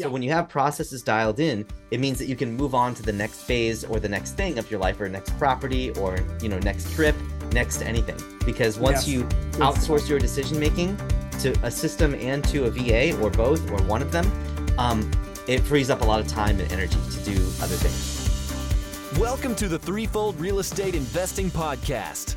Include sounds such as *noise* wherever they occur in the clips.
So when you have processes dialed in, it means that you can move on to the next phase or the next thing of your life or next property or, you know, next trip, next anything. Because once Yes. you outsource your decision making to a system and to a VA or both or one of them, um, it frees up a lot of time and energy to do other things. Welcome to the Threefold Real Estate Investing Podcast.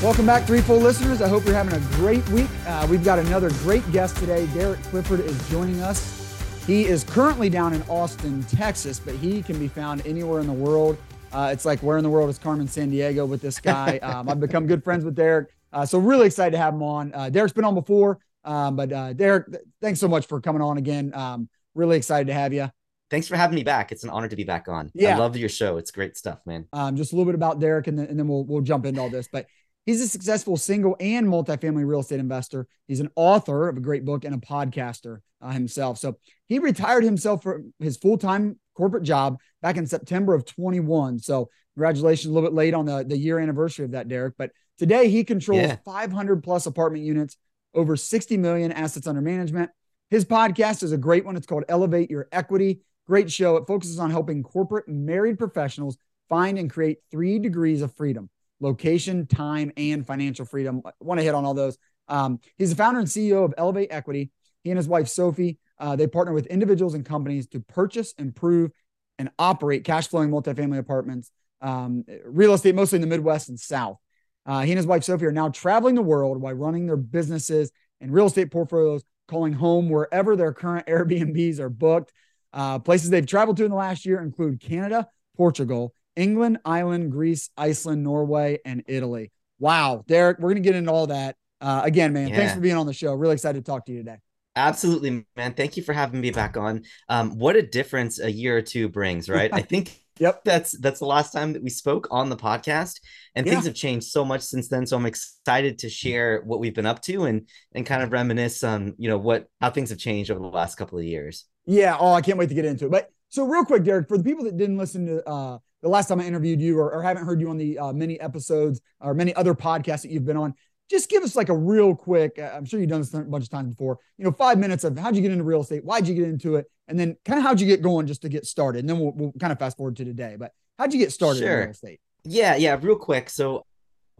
Welcome back, Threefold listeners. I hope you're having a great week. Uh, we've got another great guest today. Derek Clifford is joining us. He is currently down in Austin, Texas, but he can be found anywhere in the world. Uh, it's like where in the world is Carmen Sandiego with this guy? *laughs* Um, I've become good friends with Derek, uh, so really excited to have him on. Uh, Derek's been on before, um, but uh, Derek, th- thanks so much for coming on again. Um, really excited to have you. Thanks for having me back. It's an honor to be back on. Yeah. I love your show. It's great stuff, man. um, just a little bit about Derek, and then, and then we'll we'll jump into all this. But he's a successful single and multifamily real estate investor. He's an author of a great book and a podcaster uh, himself. So he retired himself from his full time corporate job back in September of 21. So congratulations, a little bit late on the the year anniversary of that, Derek. But today he controls Yeah. 500 plus apartment units, over 60 million assets under management. His podcast is a great one. It's called Elevate Your Equity. Great show. It focuses on helping corporate married professionals find and create three degrees of freedom location, time, and financial freedom. I want to hit on all those. Um, he's the founder and CEO of Elevate Equity. He and his wife, Sophie, uh, they partner with individuals and companies to purchase, improve, and operate cash flowing multifamily apartments, um, real estate, mostly in the Midwest and South. Uh, he and his wife, Sophie, are now traveling the world while running their businesses and real estate portfolios, calling home wherever their current *laughs* Airbnbs are booked. Uh, places they've traveled to in the last year include Canada, Portugal, England, Ireland, Greece, Iceland, Norway, and Italy. Wow, Derek, we're going to get into all that. Uh, again, man, thanks for being on the show. Really excited to talk to you today. Absolutely, man. Thank you for having me back on. Um, what a difference a year or two brings, right? I *laughs* think Yep. that's that's the last time that we spoke on the podcast, and Yeah. things have changed so much since then. So I'm excited to share what we've been up to and and kind of reminisce on you know what how things have changed over the last couple of years. Yeah. Oh, I can't wait to get into it. But so, real quick, Derek, for the people that didn't listen to uh, the last time I interviewed you or, or haven't heard you on the uh, many episodes or many other podcasts that you've been on, just give us like a real quick. uh, I'm sure you've done this a bunch of times before. You know, five minutes of how'd you get into real estate? Why'd you get into it? And then kind of how'd you get going just to get started? And then we'll, we'll kind of fast forward to today. But how'd you get started in real estate? Yeah, yeah, real quick. So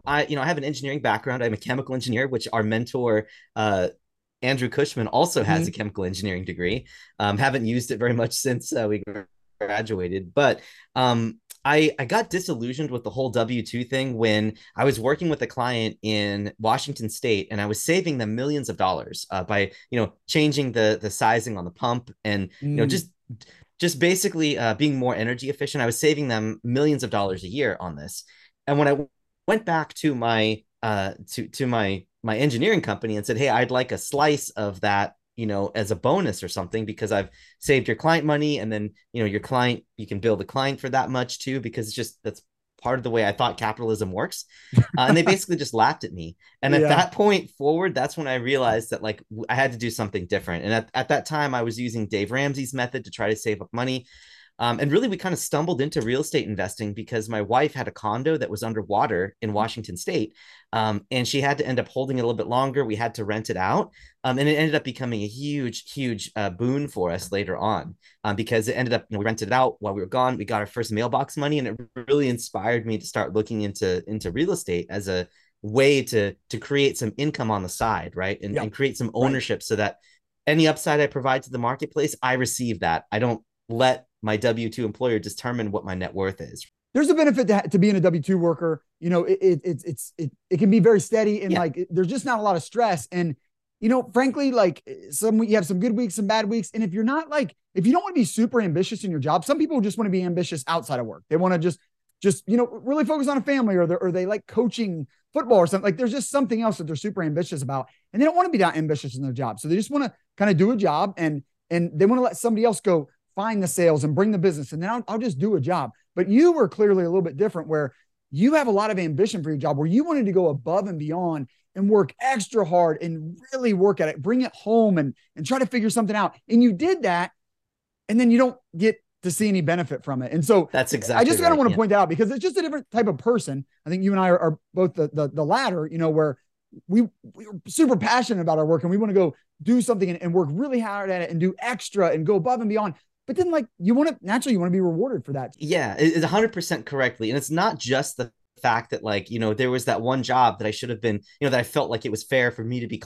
I, you know, I have an engineering background. I'm a chemical engineer, which our mentor, uh, Andrew Cushman, also has a chemical engineering degree. Um, haven't used it very much since uh, we graduated, but um, I I got disillusioned with the whole W two thing when I was working with a client in Washington State, and I was saving them millions of dollars uh, by you know changing the the sizing on the pump and you know Mm. just just basically uh, being more energy efficient. I was saving them millions of dollars a year on this. And when I w- went back to my uh, to to my my engineering company and said, "Hey, I'd like a slice of that, you know, as a bonus or something because I've saved your client money, and then you know your client you can bill the client for that much too because it's just that's part of the way I thought capitalism works." Uh, and they *laughs* basically just laughed at me. And at that point forward, that's when I realized that like i had to do something different. And at, at that time, I was using Dave Ramsey's method to try to save up money. Um, and really, we kind of stumbled into real estate investing because my wife had a condo that was underwater in Washington State, um, and she had to end up holding it a little bit longer. We had to rent it out, um, and it ended up becoming a huge, huge uh, boon for us later on um, because it ended up, you know, we rented it out while we were gone. We got our first mailbox money, and it really inspired me to start looking into into real estate as a way to to create some income on the side, right, and, Yeah. and create some Right. ownership so that any upside I provide to the marketplace, I receive that. I don't let my W two employer determine what my net worth is. there's a benefit to, to being a W two worker. You know, it, it it's it's it, it can be very steady and Yeah. like there's just not a lot of stress. And you know, frankly, like some you have some good weeks, some bad weeks. And if you're not like if you don't want to be super ambitious in your job, some people just want to be ambitious outside of work. They want to just just you know really focus on a family or they or they like coaching football or something. Like there's just something else that they're super ambitious about, and they don't want to be that ambitious in their job. So they just want to kind of do a job and and they want to let somebody else go find the sales and bring the business, and then I'll, I'll just do a job. But you were clearly a little bit different where you have a lot of ambition for your job, where you wanted to go above and beyond and work extra hard and really work at it, bring it home and, and try to figure something out. And you did that. And then you don't get to see any benefit from it. And so that's exactly I just kind right, of want to yeah. point out because it's just a different type of person. I think you and I are, are both the, the the latter, you know, where we we're super passionate about our work and we want to go do something and, and work really hard at it and do extra and go above and beyond. But then like you want to naturally you want to be rewarded for that. Yeah, it- it's 100% correctly. And it's not just the fact that, like, you know, there was that one job that I should have been, you know, that I felt like it was fair for me to be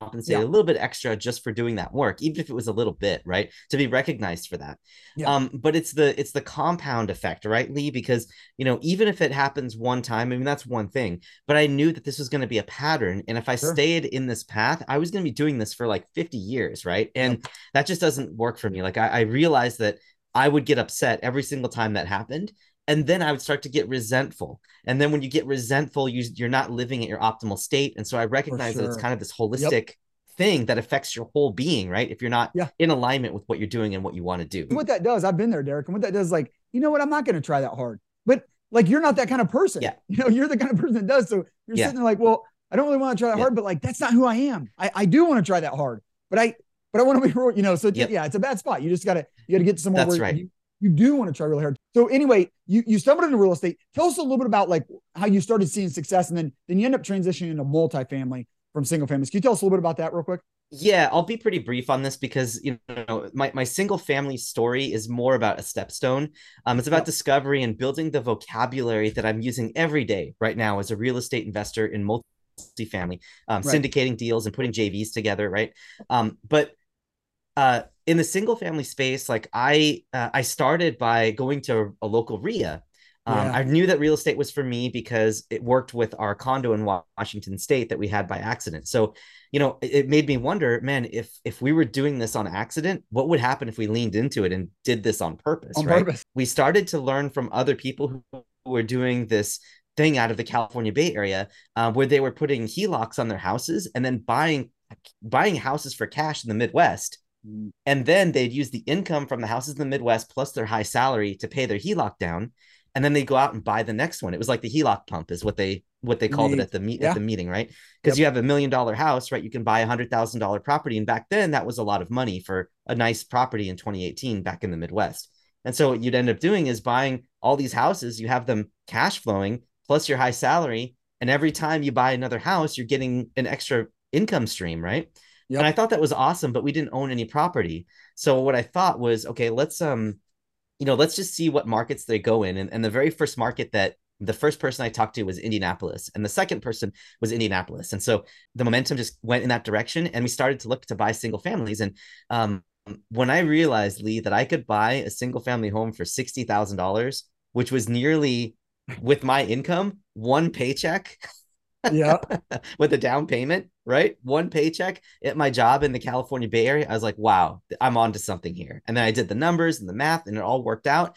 compensated Yeah. a little bit extra just for doing that work, even if it was a little bit, right? To be recognized for that. Yeah. Um, but it's the it's the compound effect, right, Lee? Because you know, even if it happens one time, I mean that's one thing. But I knew that this was going to be a pattern. And if I Sure. stayed in this path, I was going to be doing this for like 50 years, right? And that just doesn't work for me. Like I, I realized that I would get upset every single time that happened. And then I would start to get resentful. And then when you get resentful, you, you're not living at your optimal state. And so I recognize that it's kind of this holistic thing that affects your whole being, right? If you're not Yeah. in alignment with what you're doing and what you want to do. what that does, I've been there, Derek, and what that does, like, you know what, I'm not going to try that hard. But like, you're not that kind of person. Yeah. *laughs* You know, you're the kind of person that does. So you're Yeah. sitting there like, well, I don't really want to try that Yeah. hard, but like, that's not who I am. I, I do want to try that hard, but I, but I want to be, real, *laughs* you know, so Yep. yeah, it's a bad spot. You just got to, you got to get to somewhere That's where right. you, you do want to try really hard. So anyway, you, you stumbled into real estate. Tell us a little bit about like how you started seeing success and then, then you end up transitioning into multifamily from single families. Can you tell us a little bit about that real quick? Yeah, I'll be pretty brief on this because you know my, my single family story is more about a stepstone. Um, it's about discovery and building the vocabulary that I'm using every day right now as a real estate investor in multifamily, um, Right. syndicating deals and putting JVs together, right? Um, but uh, in the single family space, like I uh, I started by going to a local RIA. Um, Yeah. I knew that real estate was for me because it worked with our condo in Washington State that we had by accident. So, you know, it, it made me wonder, man, if if we were doing this on accident, what would happen if we leaned into it and did this on purpose? On right? purpose. We started to learn from other people who, were doing this thing out of the California Bay Area, uh, where they were putting HELOCs on their houses and then buying buying houses for cash in the Midwest. And then they'd use the income from the houses in the Midwest plus their high salary to pay their HELOC down. And then they go out and buy the next one. It was like the HELOC pump is what they what they called it at the meet Yeah. at the meeting, right? Because Yep. you have a million dollar house, right? You can buy a hundred thousand dollar property. And back then that was a lot of money for a nice property in 2018 back in the Midwest. And so what you'd end up doing is buying all these houses, you have them cash flowing plus your high salary. And every time you buy another house, you're getting an extra income stream, right? Yep. And I thought that was awesome, but we didn't own any property. So what I thought was, okay, let's um, you know, let's just see what markets they go in. And, and the very first market that the first person I talked to was Indianapolis, and the second person was Indianapolis. And so the momentum just went in that direction, and we started to look to buy single families. And um, when I realized, Lee, that I could buy a single family home for sixty thousand dollars, which was nearly with my income, one paycheck Yeah. *laughs* with a down payment, right? One paycheck at my job in the California Bay Area. I was like, wow, I'm onto something here. And then I did the numbers and the math, and it all worked out.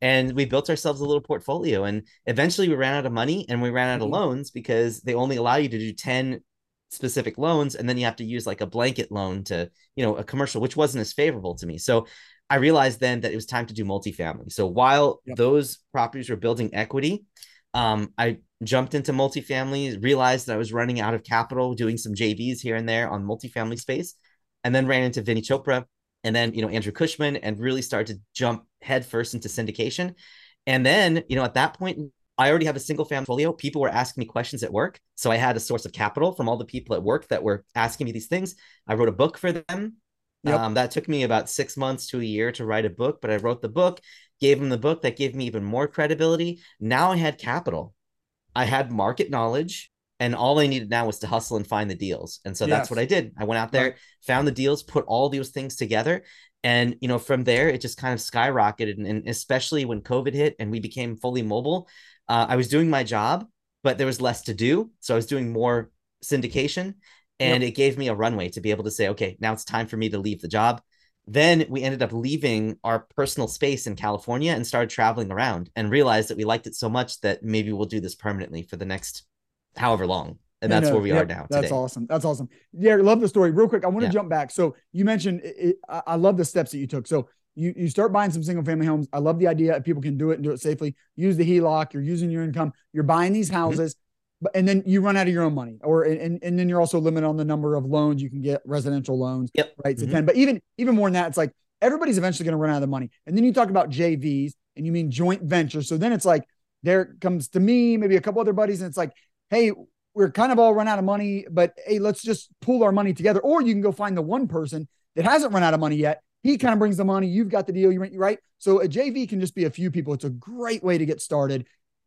And we built ourselves a little portfolio. And eventually we ran out of money and we ran out of Mhm. loans because they only allow you to do 10 specific loans. And then you have to use like a blanket loan to, you know, a commercial, which wasn't as favorable to me. So I realized then that it was time to do multifamily. So while Yep. those properties were building equity, um, I jumped into multifamily, realized that I was running out of capital, doing some JVs here and there on multifamily space, and then ran into Vinney Chopra and then, you know, Andrew Cushman and really started to jump headfirst into syndication. And then, you know, at that point, I already have a single family portfolio. People were asking me questions at work. So I had a source of capital from all the people at work that were asking me these things. I wrote a book for them. Yep. Um, that took me about six months to a year to write a book, but I wrote the book, gave them the book that gave me even more credibility. Now I had capital, I had market knowledge, and all I needed now was to hustle and find the deals. And so that's what I did. I went out there, Right. found the deals, put all those things together. And you know, from there, it just kind of skyrocketed. And, and especially when COVID hit and we became fully mobile, uh, I was doing my job, but there was less to do. So I was doing more syndication, and it gave me a runway to be able to say, okay, now it's time for me to leave the job. Then we ended up leaving our personal space in California and started traveling around and realized that we liked it so much that maybe we'll do this permanently for the next however long. And No, that's no, where we yep, are now. That's today. awesome. That's awesome. Yeah, love the story. Real quick, I want to Yeah. jump back. So you mentioned, it, I I love the steps that you took. So you you start buying some single family homes. I love the idea if people can do it and do it safely. Use the HELOC. You're using your income. You're buying these Mm-hmm. houses, but and then you run out of your own money, or and and then you're also limited on the number of loans you can get, residential loans. Yep. Right. So Mhm. ten. But even even more than that, it's like everybody's eventually going to run out of the money. And then you talk about JVs, and you mean joint ventures. So then it's like there comes to me, maybe a couple other buddies, and it's like, hey, we're kind of all run out of money, but hey, let's just pool our money together. Or you can go find the one person that hasn't run out of money yet. He kind of brings the money. You've got the deal. You rent, right? So a JV can just be a few people. It's a great way to get started.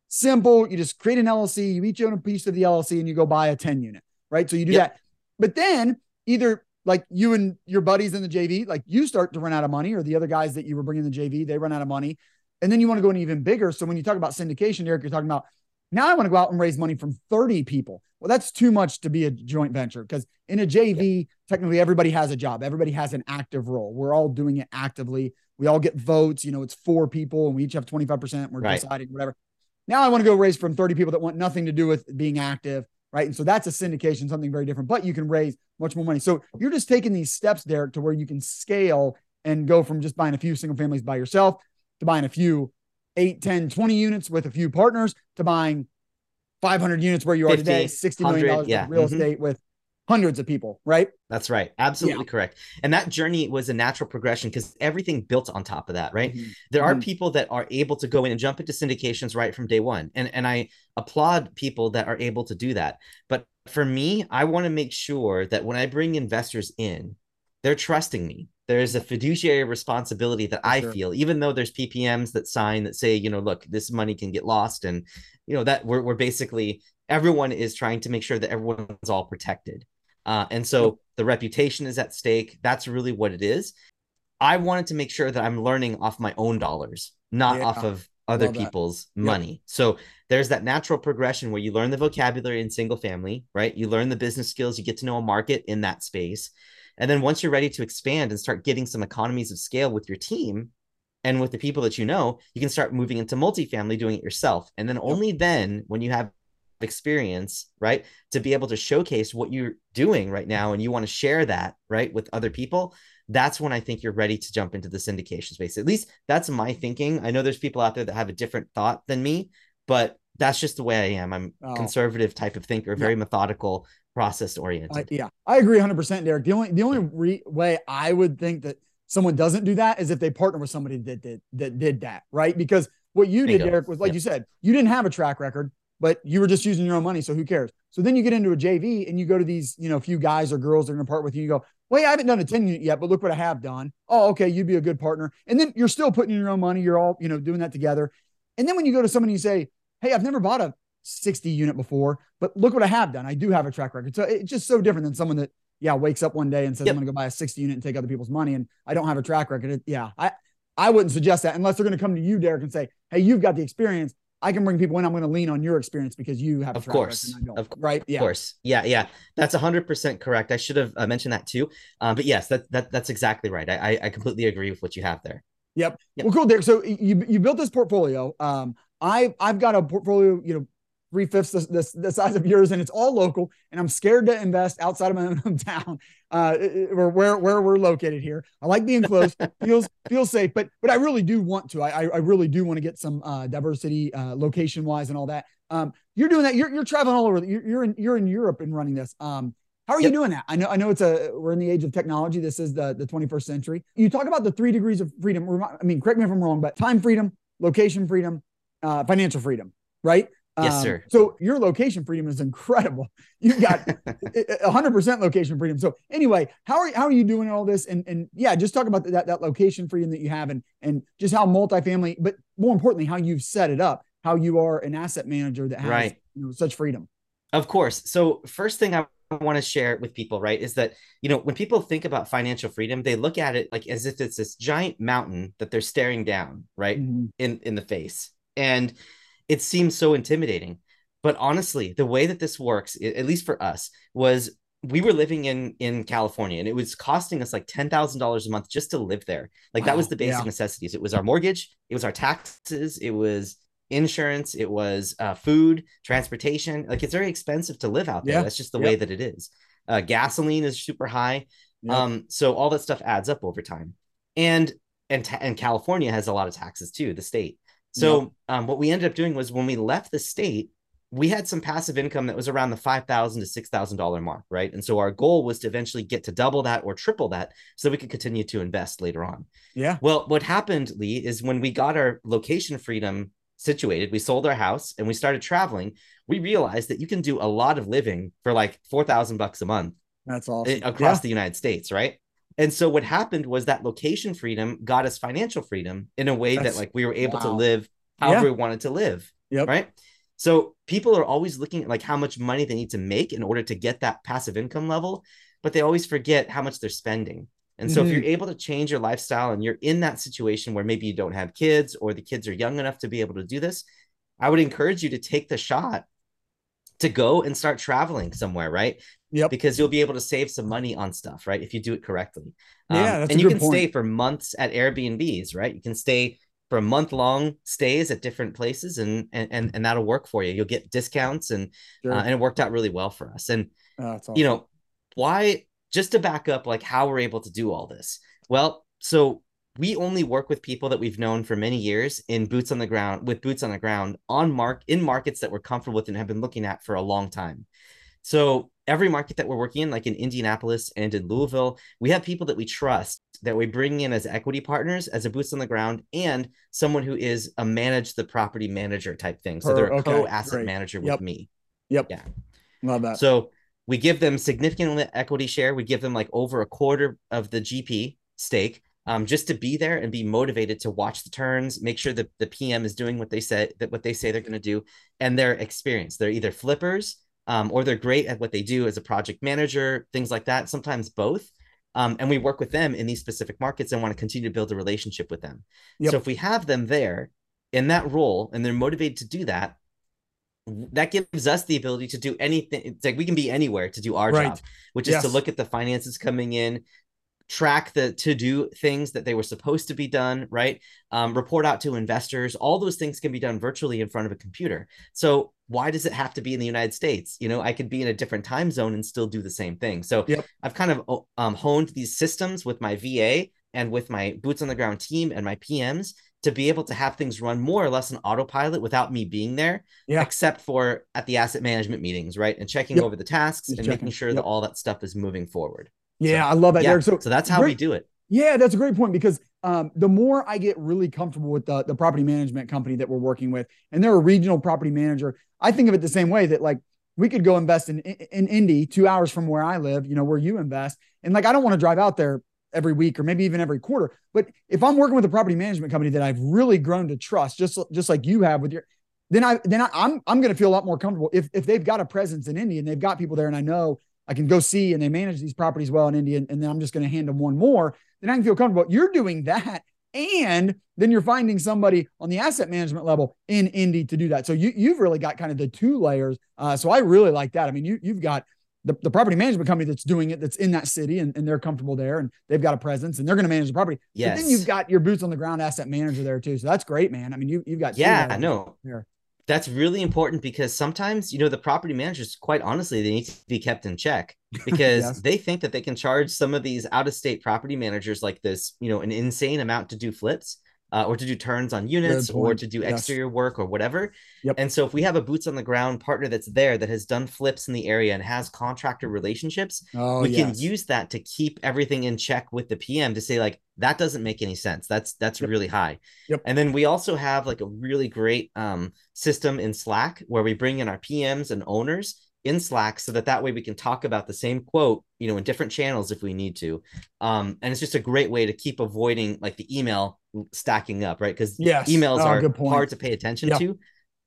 Simple. You just create an LLC. You each own a piece of the LLC, and you go buy a ten unit. Right. So you do Yep. that. But then either like you and your buddies in the JV, like you start to run out of money, or the other guys that you were bringing in the JV, they run out of money, and then you want to go in even bigger. So when you talk about syndication, Derek, you're talking about now I want to go out and raise money from 30 people. Well, that's too much to be a joint venture because in a JV, technically everybody has a job. Everybody has an active role. We're all doing it actively. We all get votes. You know, it's four people and we each have 25%. We're Right. deciding whatever. Now I want to go raise from 30 people that want nothing to do with being active. Right. And so that's a syndication, something very different, but you can raise much more money. So you're just taking these steps, Derek, to where you can scale and go from just buying a few single families by yourself to buying a few 8, 10, 20 units with a few partners to buying 500 units where you are 50, today, $60 million 100, yeah. real Mhm. estate with hundreds of people, right? That's right. Absolutely correct. And that journey was a natural progression because everything built on top of that, right? Mhm. There are Mhm. people that are able to go in and jump into syndications right from day one. And and I applaud people that are able to do that. But for me, I want to make sure that when I bring investors in, they're trusting me. There's a fiduciary responsibility that For I sure. feel, even though there's PPMs that sign that say, you know, look, this money can get lost. And, you know, that we're, we're basically, everyone is trying to make sure that everyone's all protected. Uh, and so the reputation is at stake. That's really what it is. I wanted to make sure that I'm learning off my own dollars, not Yeah. off of other people's Yep. money. So there's that natural progression where you learn the vocabulary in single family, right? You learn the business skills, you get to know a market in that space. And then once you're ready to expand and start getting some economies of scale with your team and with the people that you know, you can start moving into multifamily doing it yourself. And then only then, when you have experience, right, to be able to showcase what you're doing right now and you want to share that, right, with other people, that's when I think you're ready to jump into the syndication space. At least that's my thinking. I know there's people out there that have a different thought than me, but that's just the way I am. I'm Oh. conservative type of thinker, very methodical, process oriented. I, yeah, I agree 100%, Derek. The only the only re- way I would think that someone doesn't do that is if they partner with somebody that did that did that, right? Because what you did, Derek, was like Yep. you said, you didn't have a track record, but you were just using your own money, so who cares? So then you get into a JV and you go to these, you know, a few guys or girls that are going to part with you. You go, wait, I haven't done a 10 unit yet, but look what I have done. Oh, okay, you'd be a good partner. And then you're still putting in your own money. You're all, you know, doing that together. And then when you go to someone and you say, hey, I've never bought a 60 unit before, but look what I have done. I do have a track record. So it's just so different than someone that, yeah, wakes up one day and says, Yep. I'm going to go buy a 60 unit and take other people's money. And I don't have a track record. It- yeah. I, I wouldn't suggest that unless they're going to come to you, Derek, and say, Hey, you've got the experience. I can bring people in. I'm going to lean on your experience because you have a Of course. record. and I don't. Of right. Of Yeah. course. Yeah, yeah. That's 100% correct. I should have uh, mentioned that too. Um, but yes, that, that that's exactly right. I, I I completely agree with what you have there. Yep. Yep. Well, cool, Derek. So you you built this portfolio. Um, I I've got a portfolio, you know, three fifths the, the, the size of yours, and it's all local. And I'm scared to invest outside of my *laughs* own hometown, uh, or where where we're located here. I like being close, *laughs* feels feels safe, but but I really do want to. I I really do want to get some uh, diversity, uh, location wise, and all that. Um, you're doing that. You're you're traveling all over. You're, you're in you're in Europe and running this. Um, how are you doing that? I know, I know it's a, we're in the age of technology. This is the, the 21st century. You talk about the three degrees of freedom. I mean, correct me if I'm wrong, but time freedom, location freedom, uh, financial freedom, right? Yes, Um, sir. So your location freedom is incredible. *laughs* You've got *laughs* hundred percent location freedom. So anyway, how are, how are you doing all this? And, and yeah, just talk about that, that location freedom that you have and, and just how multifamily, but more importantly, how you've set it up, how you are an asset manager that has Right. you know, such freedom. Of course. So first thing I want to share with people, right, is that you know when people think about financial freedom, they look at it like as if it's this giant mountain that they're staring down, right, Mhm. in in the face, and it seems so intimidating. But honestly, the way that this works, at least for us, was we were living in in California, and it was costing us like ten thousand dollars a month just to live there. Like that was the basic Yeah. necessities. It was our mortgage, it was our taxes, it was insurance, it was uh, food, transportation. Like it's very expensive to live out there. Yeah. That's just the way that it is. Uh, gasoline is super high. Um, so all that stuff adds up over time. And and ta- and California has a lot of taxes too, the state. So Yep. um, what we ended up doing was when we left the state, we had some passive income that was around the five thousand to six thousand dollar mark, right? And so our goal was to eventually get to double that or triple that, so we could continue to invest later on. Yeah. Well, what happened, Lee, is when we got our location freedom situated, we sold our house and we started traveling. We realized that you can do a lot of living for like four thousand bucks a month That's awesome. across Yeah. the United States, right? And so what happened was that location freedom got us financial freedom in a way That's- that like we were able to live however Yeah. we wanted to live, Yep. right? So people are always looking at like how much money they need to make in order to get that passive income level, but they always forget how much they're spending. And so if Mhm. you're able to change your lifestyle and you're in that situation where maybe you don't have kids or the kids are young enough to be able to do this, I would encourage you to take the shot to go and start traveling somewhere, right? Yep. Because you'll be able to save some money on stuff, right? If you do it correctly. Um, Yeah, that's a and you can stay for months at Airbnbs, right? You can stay for month long stays at different places and, and and and that'll work for you. You'll get discounts and Sure. uh, and it worked out really well for us. And Oh, that's you know why just to back up like how we're able to do all this well so we only work with people that we've known for many years in boots on the ground with boots on the ground on mark in markets that we're comfortable with and have been looking at for a long time so every market that we're working in like in indianapolis and in louisville we have people that we trust that we bring in as equity partners as a boots on the ground and someone who is a manage the property manager type thing so they're a okay, co-asset great. manager Yep. with me Yep. Yeah. Love that. so we give them significant equity share. We give them like over a quarter of the GP stake um, just to be there and be motivated to watch the turns, make sure that the PM is doing what they said that what they say they're going to do, and their experience. They're either flippers um, or they're great at what they do as a project manager, things like that. Sometimes both. Um, and we work with them in these specific markets and want to continue to build a relationship with them. Yep. So if we have them there in that role and they're motivated to do that, that gives us the ability to do anything. It's like we can be anywhere to do our Right. job, which is to look at the finances coming in, track the to do things that they were supposed to be done, right? Um, report out to investors. All those things can be done virtually in front of a computer. So why does it have to be in the United States? You know, I could be in a different time zone and still do the same thing. So Yep. I've kind of um, honed these systems with my VA and with my boots on the ground team and my PMs to be able to have things run more or less on autopilot without me being there, Yeah. except for at the asset management meetings, right? And checking Yep. over the tasks Just and checking. making sure Yep. that all that stuff is moving forward. Yeah, So, I love that, yeah, Derek. So, so that's how we do it. Yeah, that's a great point because um, the more I get really comfortable with the, the property management company that we're working with, and they're a regional property manager, I think of it the same way that like we could go invest in in Indy, two hours from where I live, you know, where you invest, and like I don't want to drive out there every week or maybe even every quarter. But if I'm working with a property management company that I've really grown to trust, just just like you have with your, then I then I, I'm I'm going to feel a lot more comfortable if if they've got a presence in Indy and they've got people there, and I know I can go see and they manage these properties well in Indy, and, then I'm just going to hand them one more then I can feel comfortable. You're doing that. And then you're finding somebody on the asset management level in Indy to do that. So you, you've really got kind of the two layers. Uh, so I really like that. I mean, you, you've got the, the property management company that's doing it, that's in that city and, and they're comfortable there and they've got a presence and they're going to manage the property. But Yes. then you've got your boots on the ground asset manager there too. So that's great, man. I mean, you, you've got, Yeah, no, there. That's really important because sometimes, you know, the property managers, quite honestly, they need to be kept in check *laughs* because Yes. they think that they can charge some of these out of state property managers like this, you know, an insane amount to do flips. Uh, or to do turns on units or to do Yes. exterior work or whatever. Yep. And so if we have a boots on the ground partner that's there that has done flips in the area and has contractor relationships, Oh, we can use that to keep everything in check with the PM to say like that doesn't make any sense. That's that's Yep. really high. Yep. And then we also have like a really great um, system in Slack where we bring in our PMs and owners in Slack so that that way we can talk about the same quote, you know, in different channels if we need to. Um, and it's just a great way to keep avoiding like the email stacking up, right? Because Yes. emails Oh, are hard to pay attention Yeah. to.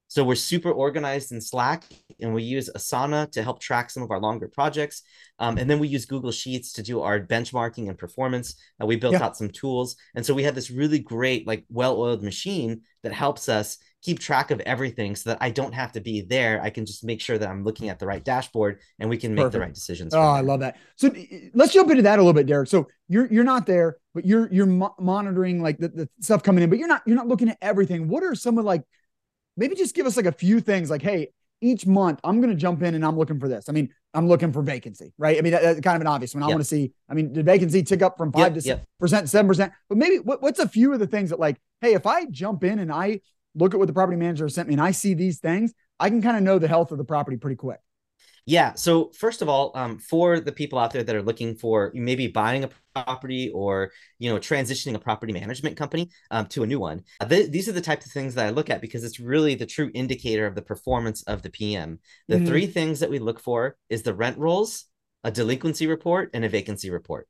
So we're super organized in Slack and we use Asana to help track some of our longer projects. Um, and then we use Google Sheets to do our benchmarking and performance. Uh, we built Yeah. out some tools. And so we have this really great, like well oiled machine that helps us keep track of everything so that I don't have to be there. I can just make sure that I'm looking at the right dashboard and we can make the right decisions. Oh, I love that. So let's jump into that a little bit, Derek. So you're you're not there, but you're you're mo- monitoring like the, the stuff coming in, but you're not you're not looking at everything. What are some of like maybe just give us like a few things like, hey, each month I'm going to jump in and I'm looking for this. I mean, I'm looking for vacancy, right? I mean, that, that's kind of an obvious one. I Yep. want to see, I mean, did vacancy tick up from five Yep, to yep. percent, seven percent? But maybe what, what's a few of the things that like, hey, if I jump in and I look at what the property manager sent me and I see these things, I can kind of know the health of the property pretty quick. Yeah. So first of all, um, for the people out there that are looking for maybe buying a property or you know transitioning a property management company um, to a new one, uh, th- these are the types of things that I look at because it's really the true indicator of the performance of the PM. The Mhm. three things that we look for is the rent rolls, a delinquency report, and a vacancy report.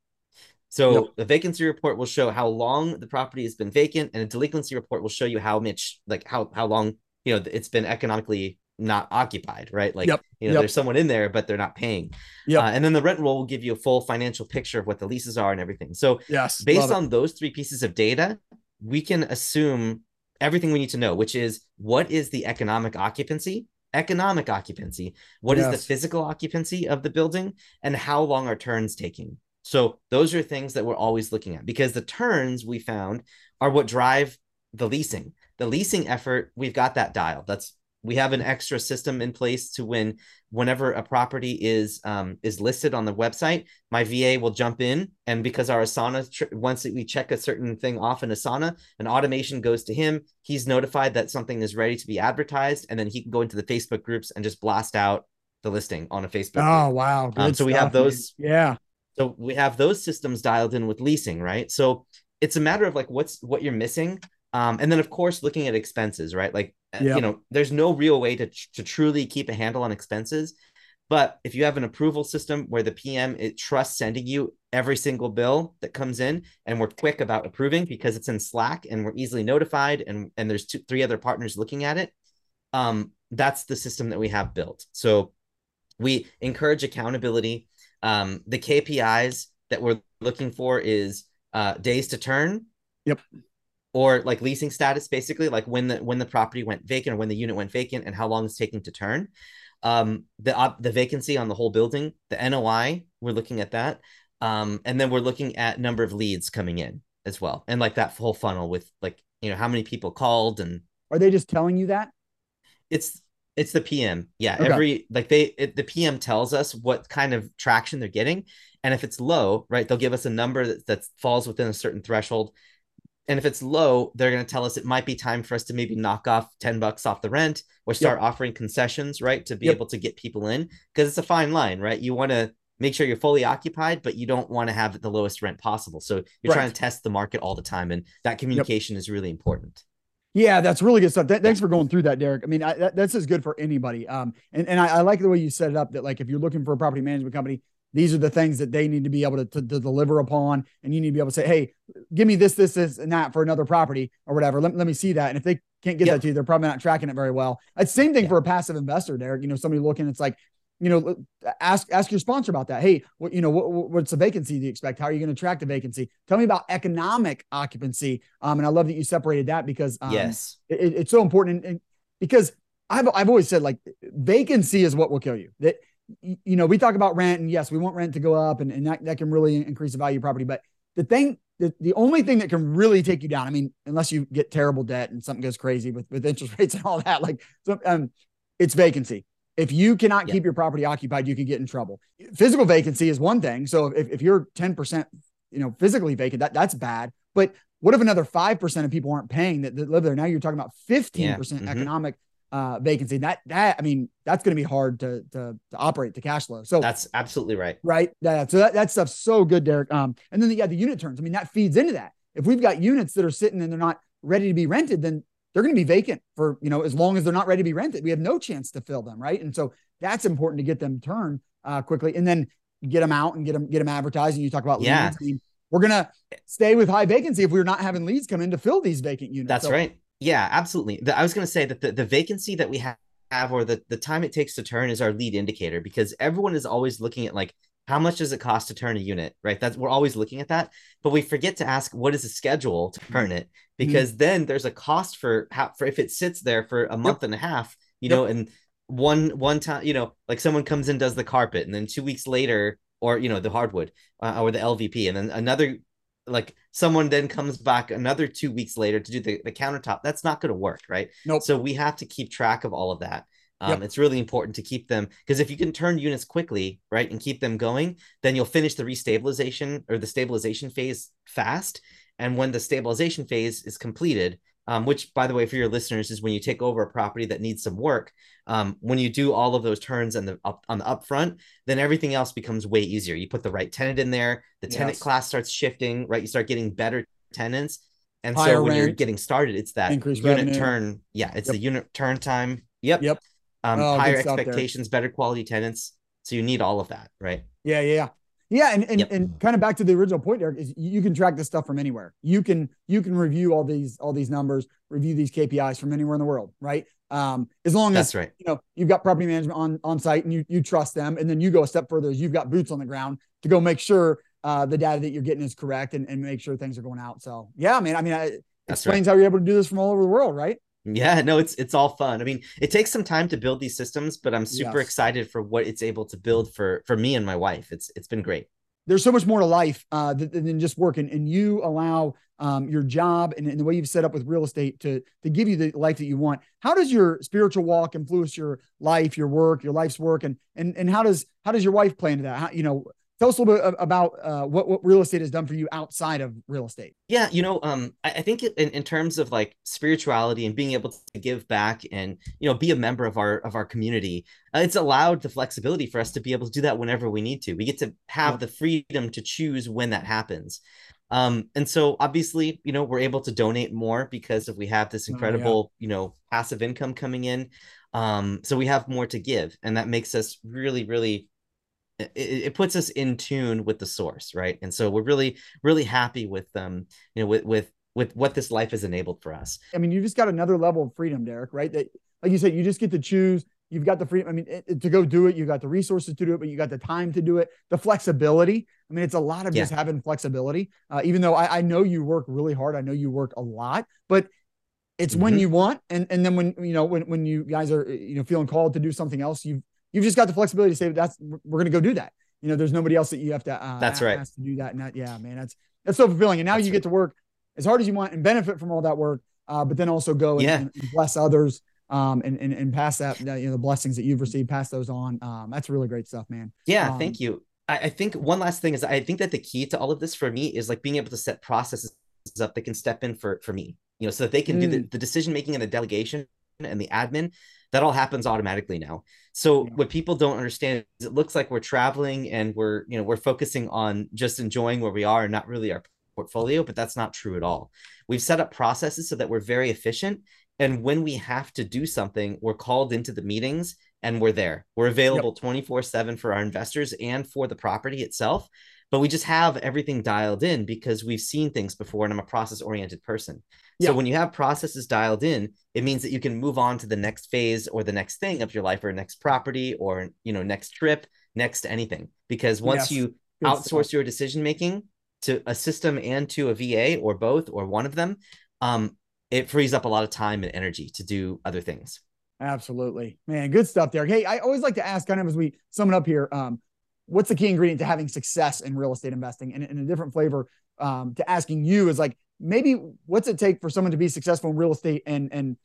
So Yep. the vacancy report will show how long the property has been vacant, and a delinquency report will show you how much, like how how long you know it's been economically not occupied, right? Like Yep. you know, Yep. there's someone in there, but they're not paying. Yeah. Uh, and then the rent roll will give you a full financial picture of what the leases are and everything. So Yes. based on those three pieces of data, we can assume everything we need to know, which is what is the economic occupancy, economic occupancy, what is Yes. the physical occupancy of the building, and how long are turns taking. So those are things that we're always looking at because the turns we found are what drive the leasing. The leasing effort, we've got that dial. That's we have an extra system in place to when whenever a property is um, is listed on the website my va will jump in and because our asana tr- once we check a certain thing off in asana an automation goes to him he's notified that something is ready to be advertised and then he can go into the facebook groups and just blast out the listing on a facebook Oh, group. wow. Um, so we have stuff, man. those- Yeah. So we have those systems dialed in with leasing right? So it's a matter of like what's what you're missing um, and then of course looking at expenses right? Like uh, Yep. you know there's no real way to, to truly keep a handle on expenses but if you have an approval system where the pm it trusts sending you every single bill that comes in and we're quick about approving because it's in slack and we're easily notified and and there's two three other partners looking at it um that's the system that we have built. So we encourage accountability um the kpis that we're looking for is uh days to turn Yep. or like leasing status basically like when the when the property went vacant or when the unit went vacant and how long it's taking to turn um the uh, the vacancy on the whole building the noi we're looking at that um and then we're looking at number of leads coming in as well and like that whole funnel with like you know how many people called and Are they just telling you that? it's it's the PM. Yeah, Okay. every like they it, the PM tells us what kind of traction they're getting, and if it's low, right, they'll give us a number that that falls within a certain threshold. And if it's low, they're going to tell us it might be time for us to maybe knock off 10 bucks off the rent or start offering concessions, right? To be Yep. able to get people in because it's a fine line, right? You want to make sure you're fully occupied, but you don't want to have the lowest rent possible. So you're Right. trying to test the market all the time. And that communication is really important. Yeah, that's really good stuff. Th- thanks for going through that, Derek. I mean, I, that, that's as good for anybody. Um, and and I, I like the way you set it up. That like if you're looking for a property management company, these are the things that they need to be able to, to, to deliver upon, and you need to be able to say, hey, give me this, this, this, and that for another property or whatever. Let, let me see that. And if they can't get Yep. that to you, they're probably not tracking it very well. It's same thing Yeah. for a passive investor, Derek. You know, somebody looking, it's like. You know, ask ask your sponsor about that. Hey, what you know, what, what- what's the vacancy do you expect? How are you going to track the vacancy? Tell me about economic occupancy. Um, and I love that you separated that because um, yes. it, it's so important and, and because I've I've always said like vacancy is what will kill you. That you know we talk about rent and yes we want rent to go up and, and that, that can really increase the value of property. But the thing the, the only thing that can really take you down, I mean, unless you get terrible debt and something goes crazy with with interest *laughs* rates and all that, like so um, it's vacancy. If you cannot Yeah. keep your property occupied, you can get in trouble. Physical vacancy is one thing. So if, if you're 10%, you know, physically vacant, that that's bad. But what if another 5% of people aren't paying that, that live there? Now you're talking about 15% Yeah. Mhm. economic uh, vacancy. That, that, I mean, that's going to be hard to, to, to operate the cash flow. So That's absolutely right. right. Yeah. So that, that stuff's so good, Derek. Um, and then the, yeah, the unit turns. I mean, that feeds into that. If we've got units that are sitting and they're not ready to be rented, then they're going to be vacant for, you know, as long as they're not ready to be rented. We have no chance to fill them. Right. And so that's important to get them turned uh, quickly and then get them out and get them, get them advertising. You talk about Yeah. leads. I mean, we're going to stay with high vacancy if we're not having leads come in to fill these vacant units. That's So- right. Yeah, absolutely. The- I was going to say that the, the vacancy that we ha- have or the, the time it takes to turn is our lead indicator because everyone is always looking at like, how much does it cost to turn a unit, right? That's we're always looking at that, but we forget to ask what is the schedule to turn it because then there's a cost for how for if it sits there for a month and a half, you Yep. know, and one one time, you know, like someone comes in does the carpet and then two weeks later, or you know, the hardwood uh, or the LVP, and then another like someone then comes back another two weeks later to do the, the countertop that's not going to work right Nope. so we have to keep track of all of that Um, Yep. It's really important to keep them because if you can turn units quickly, right, and keep them going, then you'll finish the restabilization or the stabilization phase fast. And when the stabilization phase is completed, um, which by the way, for your listeners, is when you take over a property that needs some work. Um, when you do all of those turns and the up on the upfront, then everything else becomes way easier. You put the right tenant in there, the tenant Yes. class starts shifting, right? You start getting better tenants. And Higher so when you're getting started, it's that unit revenue. turn. Yeah, it's Yep. the unit turn time. Yep. Yep. Um, Oh, higher expectations, better quality tenants. So you need all of that, right? Yeah, yeah, yeah. Yeah, and and, Yep. and kind of back to the original point, Derek, is you can track this stuff from anywhere. You can you can review all these all these numbers, review these KPIs from anywhere in the world, right? Um, as long as That's right. you know you've got property management on on site and you you trust them, and then you go a step further as you've got boots on the ground to go make sure uh, the data that you're getting is correct and, and make sure things are going out. So yeah, man. I mean, I, it That's right. explains how you're able to do this from all over the world, right? Yeah, no, it's it's all fun. I mean, it takes some time to build these systems, but I'm super Yes. excited for what it's able to build for for me and my wife. It's it's been great. there's so much more to life uh, than, than just working, and you allow um, your job and, and the way you've set up with real estate to to give you the life that you want. How does your spiritual walk influence your life, your work, your life's work, and and and how does how does your wife play into that? How, you know, tell us a little bit about uh, what what real estate has done for you outside of real estate. Yeah, you know, um, I, I think in, in terms of like spirituality and being able to give back and you know be a member of our of our community, uh, it's allowed the flexibility for us to be able to do that whenever we need to. We get to have Yeah. the freedom to choose when that happens. Um, and so obviously, you know, we're able to donate more because if we have this Oh, yeah. incredible, you know, passive income coming in. Um, so we have more to give, and that makes us really, really it, it puts us in tune with the source right and so we're really really happy with um you know with with with what this life has enabled for us I mean, you just got another level of freedom, Derek. Right? That, like you said, you just get to choose. You've got the freedom. I mean, it- to go do it. You got the resources to do it, but you got the time to do it. The flexibility. I mean, it's a lot of Yeah. just having flexibility. Uh, even though I, I know you work really hard, I know you work a lot, but it's when Mhm. you want, and and then when you know when when you guys are you know feeling called to do something else, you've you've just got the flexibility to say that's we're going to go do that. You know, there's nobody else that you have to. Uh, That's right. to do that, and that yeah, man, that's that's so fulfilling. And now That's you right. get to work as hard as you want and benefit from all that work, uh, but then also go and, Yeah. and, and bless others um, and, and and pass that you know the blessings that you've received, pass those on. Um, that's really great stuff, man. yeah Um, thank you I, I think one last thing is i think that the key to all of this for me is like being able to set processes up that can step in for for me you know so that they can do the, Mm. the decision making and the delegation and the admin that all happens automatically now. So Yeah. what people don't understand is it looks like we're traveling and we're you know we're focusing on just enjoying where we are and not really our portfolio but that's not true at all. We've set up processes so that we're very efficient and when we have to do something we're called into the meetings and we're there. We're available 24 7 for our investors and for the property itself but we just have everything dialed in because we've seen things before and i'm a process oriented person Yeah. so when you have processes dialed in it means that you can move on to the next phase or the next thing of your life or next property or you know next trip next anything because once Yes. you outsource your decision making to a system and to a VA or both or one of them, um, it frees up a lot of time and energy to do other things. Absolutely, man. Good stuff, Derek. Hey, I always like to ask, kind of as we sum it up here, um, what's the key ingredient to having success in real estate investing? And in a different flavor um, to asking you is like maybe what's it take for someone to be successful in real estate and and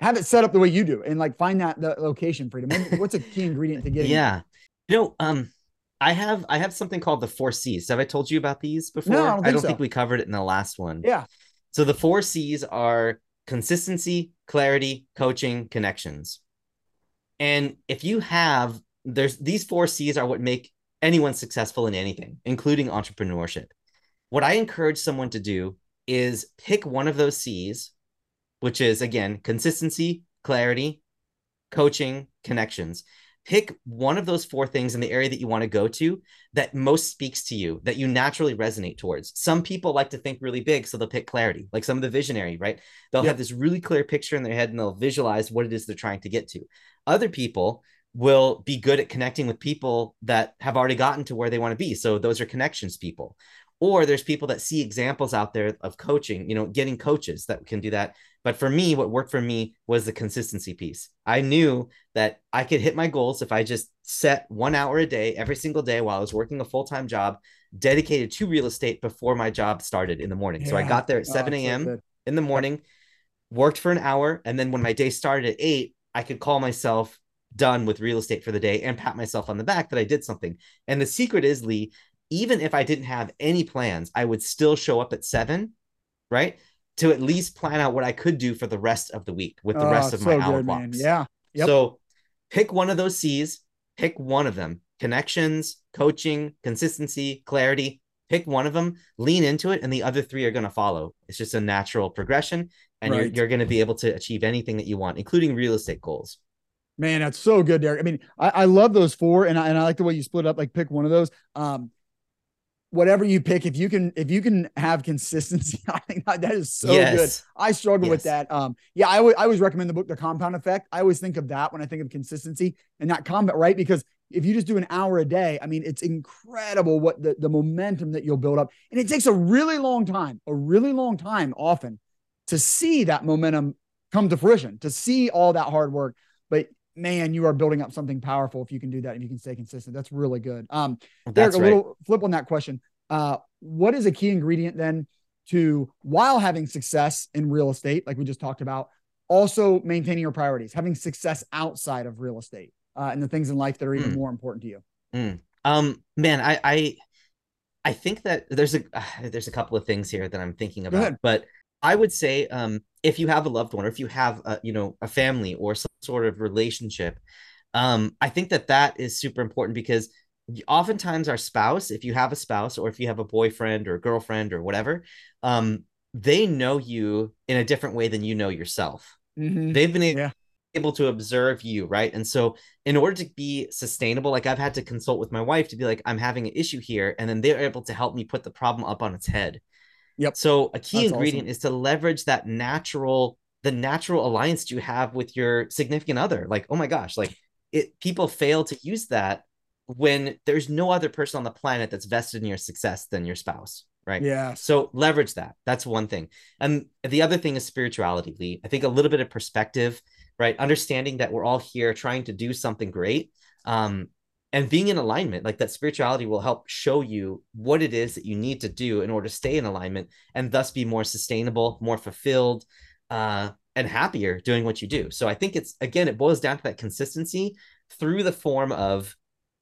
have it set up the way you do and like find that the location freedom. Maybe what's a key ingredient to getting? *laughs* Yeah. You know, um, I have I have something called the four C's. Have I told you about these before? No, I don't think so. we covered it in the last one. Yeah. So the four C's are consistency, clarity, coaching, connections. And if you have there's these four C's are what make anyone successful in anything, including entrepreneurship. What I encourage someone to do is pick one of those C's, which is again consistency, clarity, coaching, connections. Pick one of those four things in the area that you want to go to that most speaks to you, that you naturally resonate towards. Some people like to think really big, so they'll pick clarity, like some of the visionary, right? They'll have this really clear picture in their head and they'll visualize what it is they're trying to get to. Other people will be good at connecting with people that have already gotten to where they want to be. So those are connections people. Or there's people that see examples out there of coaching, you know, getting coaches that can do that. But for me, what worked for me was the consistency piece. I knew that I could hit my goals if I just set one hour a day every single day while I was working a full time job dedicated to real estate before my job started in the morning. So I got there at Oh, 7 it's so a.m. good. in the morning, worked for an hour. And then when my day started at eight, I could call myself done with real estate for the day and pat myself on the back that I did something. And the secret is, Lee, even if I didn't have any plans, I would still show up at seven, right? To at least plan out what I could do for the rest of the week with the Oh, rest of so my hour good, man. blocks. Yeah. Yep. So pick one of those C's, pick one of them connections, coaching, consistency, clarity. Pick one of them, lean into it, and the other three are going to follow. It's just a natural progression, and Right. you're, you're going to be able to achieve anything that you want, including real estate goals. Man, that's so good, Derek. I mean, I, I love those four, and I, and I like the way you split up. Like, pick one of those. Um, whatever you pick, if you can, if you can have consistency, *laughs* I think that that is so good. I struggle with that. Um, yeah, I always recommend the book The Compound Effect. I always think of that when I think of consistency and not combat, right? Because if you just do an hour a day, I mean, it's incredible what the, the momentum that you'll build up. And it takes a really long time, a really long time often to see that momentum come to fruition, to see all that hard work. But man, you are building up something powerful if you can do that, if you can stay consistent. That's really good. Um, Derek, a right. little flip on that question. Uh, what is a key ingredient then to while having success in real estate, like we just talked about, also maintaining your priorities, having success outside of real estate, uh, and the things in life that are even Mm. more important to you? Um, man, I, I, I think that there's a uh, *sighs* there's a couple of things here that I'm thinking about, but I would say, um, if you have a loved one or if you have, a, you know, a family or some sort of relationship, um, I think that that is super important because oftentimes our spouse, if you have a spouse or if you have a boyfriend or girlfriend or whatever, um, they know you in a different way than you know yourself. Mhm. They've been Yeah. able to observe you, right? And so, in order to be sustainable, like I've had to consult with my wife to be like, I'm having an issue here. And then they're able to help me put the problem up on its head. Yep. So, a key That's ingredient is to leverage that natural, the natural alliance you have with your significant other. Like, oh my gosh, like it, people fail to use that when there's no other person on the planet that's vested in your success than your spouse, right? yeah So leverage that. That's one thing. And the other thing is spirituality, Lee. I think a little bit of perspective, right? Understanding that we're all here trying to do something great. Um, and being in alignment, like that spirituality will help show you what it is that you need to do in order to stay in alignment and thus be more sustainable, more fulfilled, uh, and happier doing what you do. So I think it's again, it boils down to that consistency through the form of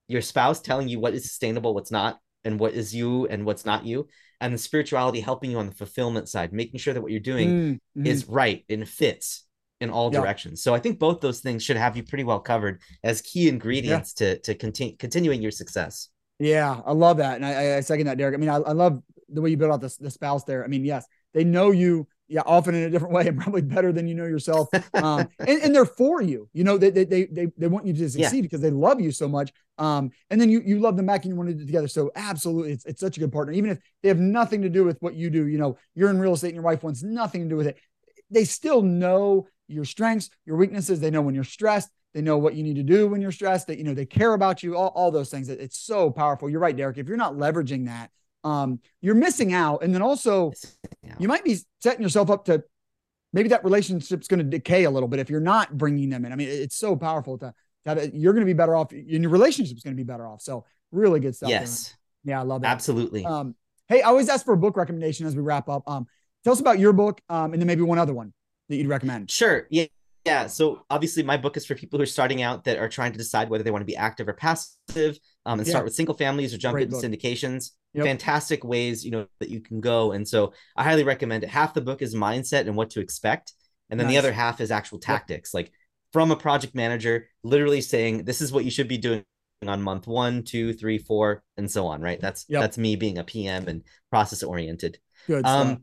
your spouse telling you what is sustainable, what's not, and what is you and what's not you, and the spirituality helping you on the fulfillment side, making sure that what you're doing Mm, mhm. is right and fits in all Yeah. directions. So I think both those things should have you pretty well covered as key ingredients to to continue continuing your success. Yeah, I love that, and I, I second that, Derek. I mean, I, I love the way you build out the, the spouse there. I mean, yes, they know you, yeah, often in a different *laughs* way, and probably better than you know yourself. Um, *laughs* and, and they're for you. You know, they they they they, they want you to succeed Yeah. because they love you so much. Um, and then you you love them back, and you want to do it together. So absolutely, it's it's such a good partner, even if they have nothing to do with what you do. You know, you're in real estate, and your wife wants nothing to do with it. They still know your strengths, your weaknesses. They know when you're stressed. They know what you need to do when you're stressed. That you know they care about you. All, all those things. It's so powerful. You're right, Derek. If you're not leveraging that, um, you're missing out. And then also, you might be setting yourself up to maybe that relationship's going to decay a little bit if you're not bringing them in. I mean, it's so powerful to, to. You're going to be better off, and your relationship's going to be better off. So really good stuff. there. yes, Yeah, I love that. absolutely. Um, hey, I always ask for a book recommendation as we wrap up. Um, tell us about your book, um, and then maybe one other one that you'd recommend. Sure. Yeah. Yeah. So obviously, my book is for people who are starting out that are trying to decide whether they want to be active or passive, um, and Yeah. start with single families or jump Great into book. syndications. Yep. Fantastic ways, you know, that you can go. And so I highly recommend it. Half the book is mindset and what to expect, and then the other half is actual tactics, like from a project manager, literally saying this is what you should be doing on month one, two, three, four, and so on. Right. That's Yep. that's me being a PM and process oriented. Good stuff. Um,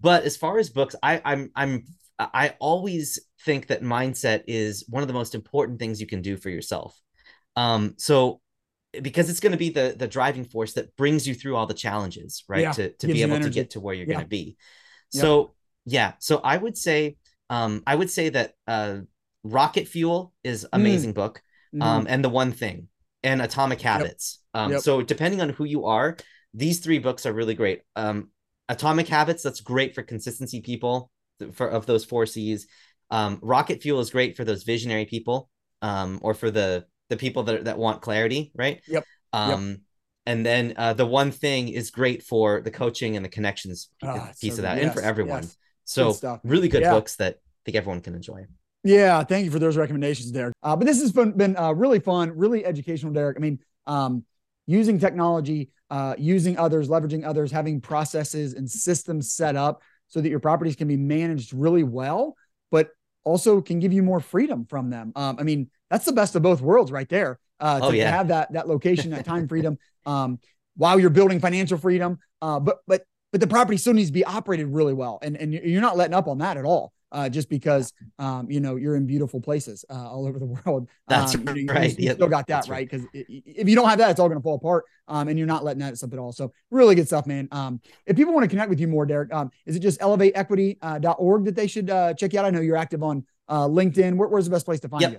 but as far as books, I, I'm I'm I always think that mindset is one of the most important things you can do for yourself. Um, so because it's going to be the the driving force that brings you through all the challenges, right? Yeah, to to gives be able to get to where you're Yeah. going to be. So yeah, so I would say um I would say that uh Rocket Fuel is Mm. amazing book Mhm. um, and the one thing and atomic habits um, Yep. so depending on who you are these three books are really great um, atomic habits that's great for consistency people for of those four c's um, rocket fuel is great for those visionary people um, or for the the people that, that want clarity right Yep. um and then uh, the one thing is great for the coaching and the connections Ah, piece so of that good. and for everyone yes. so stuff. really good Yeah. books that i think everyone can enjoy Yeah, thank you for those recommendations, Derek. Uh, but this has been, been uh, really fun, really educational, Derek. I mean, um, using technology, uh, using others, leveraging others, having processes and systems set up so that your properties can be managed really well, but also can give you more freedom from them. Um, I mean, that's the best of both worlds, right there. Uh, oh, to, yeah. to have that that location, that time *laughs* freedom, um, while you're building financial freedom. Uh, but but but the property still needs to be operated really well, and and you're not letting up on that at all uh, just because um, you know you're in beautiful places uh, all over the *laughs* world. That's um, right. You, you, you still got that right because right. if you don't have that, it's all going to fall apart. Um, and you're not letting that slip at all. So really good stuff, man. Um, if people want to connect with you more, Derek, um, is it just elevateequity.org uh, that they should uh, check you out? I know you're active on uh, LinkedIn. Where, where's the best place to find yep. you?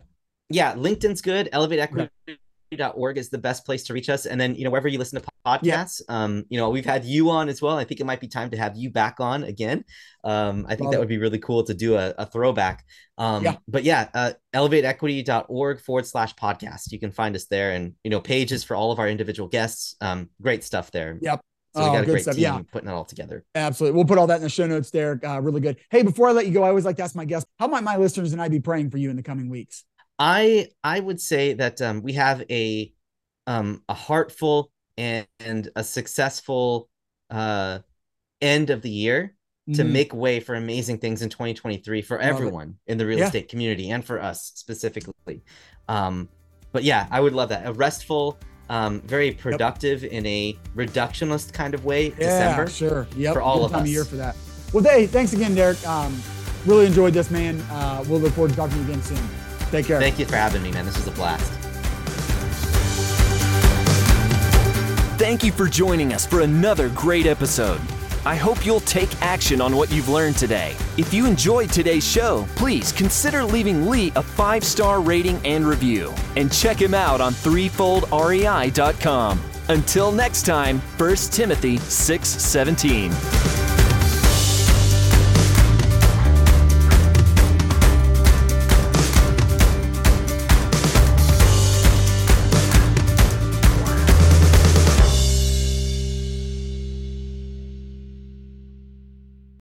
Yeah, LinkedIn's good. Elevate Equity. Okay org is the best place to reach us. And then, you know, wherever you listen to podcasts, yeah. um, you know, we've had you on as well. I think it might be time to have you back on again. Um, I think Love that would be really cool to do a, a throwback. Um, yeah. but yeah, uh, elevateequity.org forward slash podcast. You can find us there and, you know, pages for all of our individual guests. Um, great stuff there. Yep. So we oh, got a great stuff. team yeah. putting it all together. Absolutely. We'll put all that in the show notes there. Uh, really good. Hey, before I let you go, I always like to ask my guests, how might my listeners and I be praying for you in the coming weeks? I I would say that um, we have a um, a heartful and, and a successful uh, end of the year mm-hmm. to make way for amazing things in 2023 for Love everyone it. in the real yeah. estate community and for us specifically. Um, but yeah, I would love that. A restful, um, very productive yep. in a reductionist kind of way. Yeah, December, sure. Yep. For all Good of time us. Of year for that. Well, hey, thanks again, Derek. Um, really enjoyed this, man. Uh, we'll look forward to talking to you again soon. Take care. Thank you for having me, man. This was a blast. Thank you for joining us for another great episode. I hope you'll take action on what you've learned today. If you enjoyed today's show, please consider leaving Lee a five star rating and review. And check him out on threefoldrei.com. Until next time, 1 Timothy 6 17.